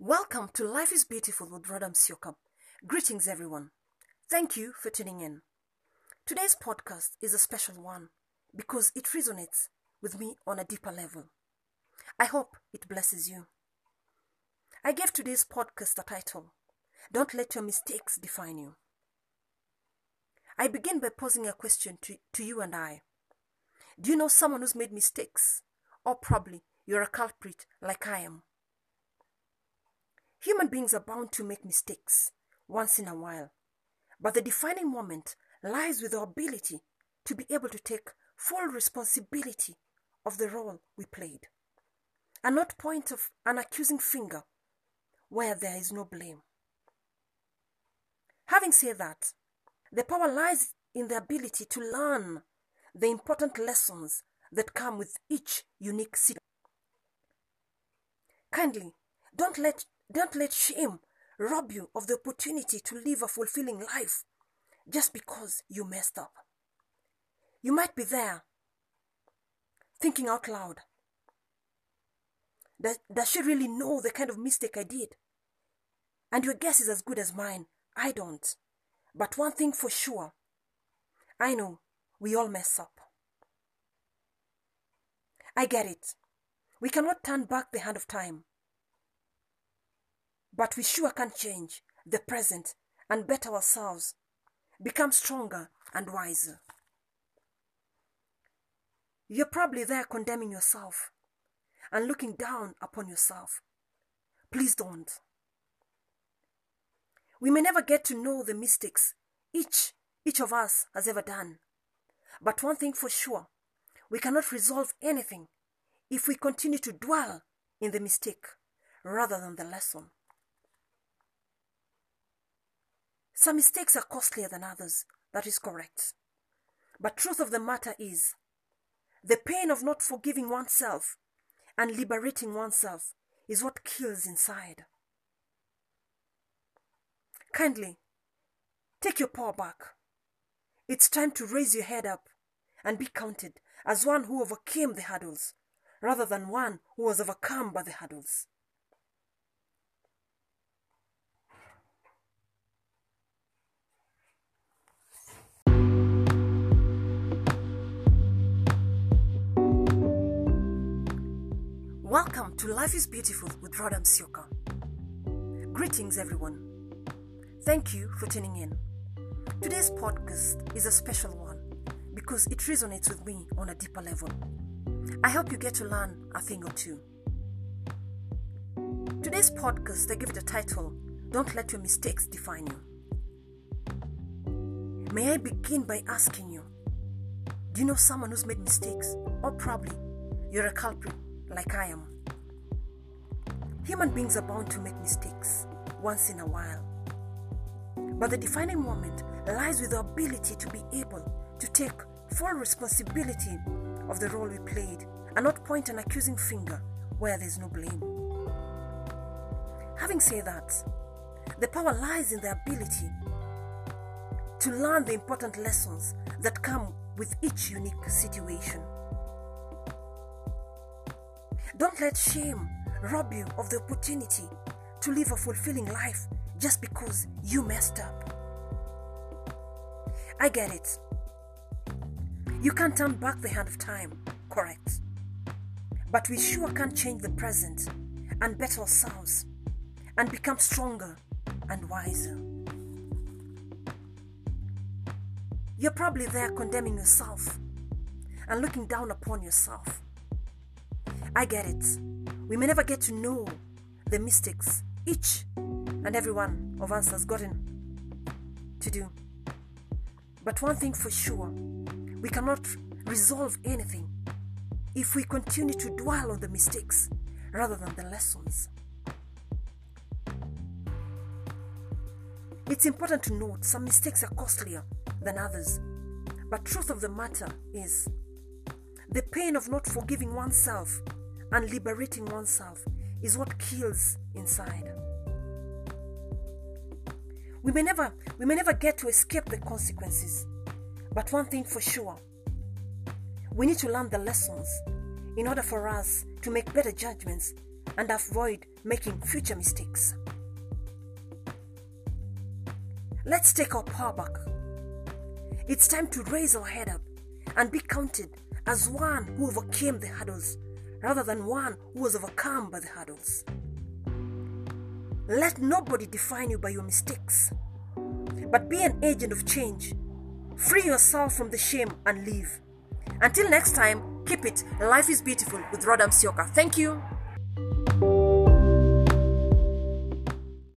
Welcome to Life is Beautiful with Radam Sioka. Greetings, everyone. Thank you for tuning in. Today's podcast is a special one because it resonates with me on a deeper level. I hope it blesses you. I gave today's podcast a title Don't Let Your Mistakes Define You. I begin by posing a question to, to you and I. Do you know someone who's made mistakes? Or probably you're a culprit like I am. Human beings are bound to make mistakes once in a while, but the defining moment lies with our ability to be able to take full responsibility of the role we played and not point of an accusing finger where there is no blame. Having said that, the power lies in the ability to learn the important lessons that come with each unique situation. Kindly, don't let don't let shame rob you of the opportunity to live a fulfilling life just because you messed up. You might be there thinking out loud. Does, does she really know the kind of mistake I did? And your guess is as good as mine. I don't. But one thing for sure I know we all mess up. I get it. We cannot turn back the hand of time. But we sure can change the present and better ourselves, become stronger and wiser. You're probably there condemning yourself and looking down upon yourself. Please don't. We may never get to know the mistakes each each of us has ever done. But one thing for sure, we cannot resolve anything if we continue to dwell in the mistake rather than the lesson. Some mistakes are costlier than others, that is correct. But truth of the matter is, the pain of not forgiving oneself and liberating oneself is what kills inside. Kindly, take your power back. It's time to raise your head up and be counted as one who overcame the hurdles rather than one who was overcome by the hurdles. To Life is Beautiful with Radam Sioka. Greetings, everyone. Thank you for tuning in. Today's podcast is a special one because it resonates with me on a deeper level. I hope you get to learn a thing or two. Today's podcast, I give a title Don't Let Your Mistakes Define You. May I begin by asking you Do you know someone who's made mistakes? Or probably you're a culprit like I am. Human beings are bound to make mistakes once in a while. But the defining moment lies with the ability to be able to take full responsibility of the role we played and not point an accusing finger where there's no blame. Having said that, the power lies in the ability to learn the important lessons that come with each unique situation. Don't let shame rob you of the opportunity to live a fulfilling life just because you messed up. I get it. You can't turn back the hand of time, correct? But we sure can change the present and better ourselves and become stronger and wiser. You're probably there condemning yourself and looking down upon yourself. I get it. We may never get to know the mistakes each and every one of us has gotten to do. But one thing for sure, we cannot resolve anything if we continue to dwell on the mistakes rather than the lessons. It's important to note some mistakes are costlier than others, but truth of the matter is the pain of not forgiving oneself and liberating oneself is what kills inside. We may never we may never get to escape the consequences. But one thing for sure, we need to learn the lessons in order for us to make better judgments and avoid making future mistakes. Let's take our power back. It's time to raise our head up and be counted as one who overcame the hurdles rather than one who was overcome by the hurdles. Let nobody define you by your mistakes, but be an agent of change. Free yourself from the shame and live. Until next time, keep it. Life is beautiful with Rodam Sioka. Thank you.